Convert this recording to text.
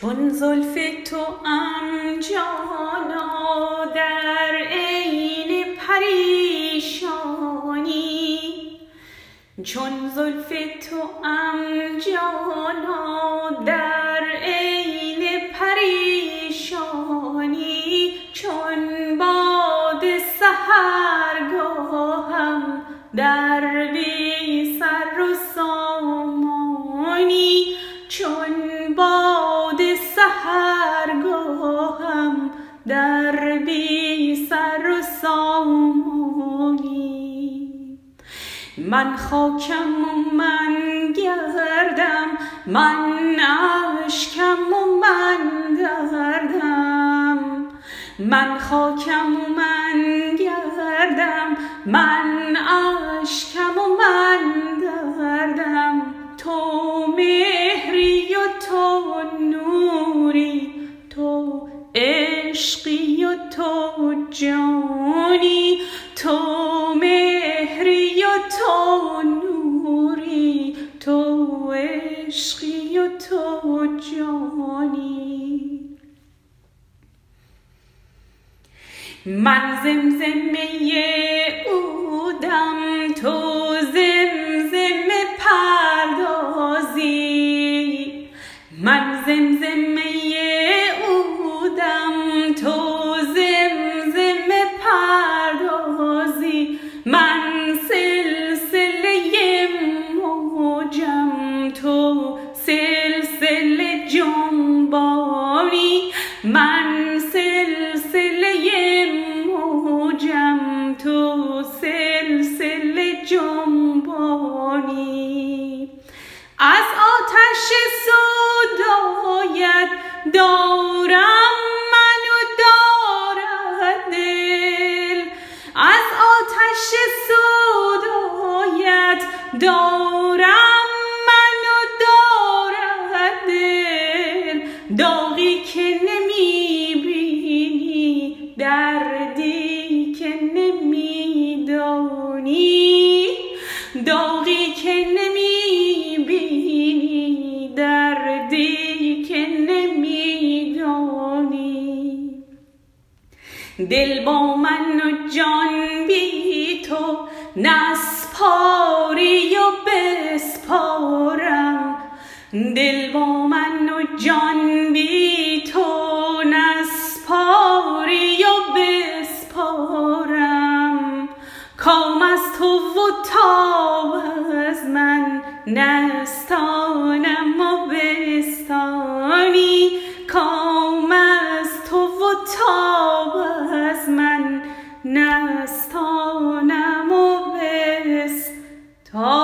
چون زلف تو ام جانا در عین پریشانی. چون زلف تو ام جانا در عین پریشانی. چون باد سحرگاهم در بی من خاکم و من گردم من اشکم و من دردم من خاکم و من گردم من اشکم و من دردم تو مهری و تو نوری تو عشقی و تو جانی تو جانی. من زمزمه اودم تو جنبانی از آتش سودایت دارم منو دارد دل. از آتش سودایت دارم منو دارد دل. داغی که نمی دل با من و جان بی تو نسپاری و بسپارم دل با من و جان بی تو نسپاری و بسپارم کام از تو و تاب از من نستانم. Oh.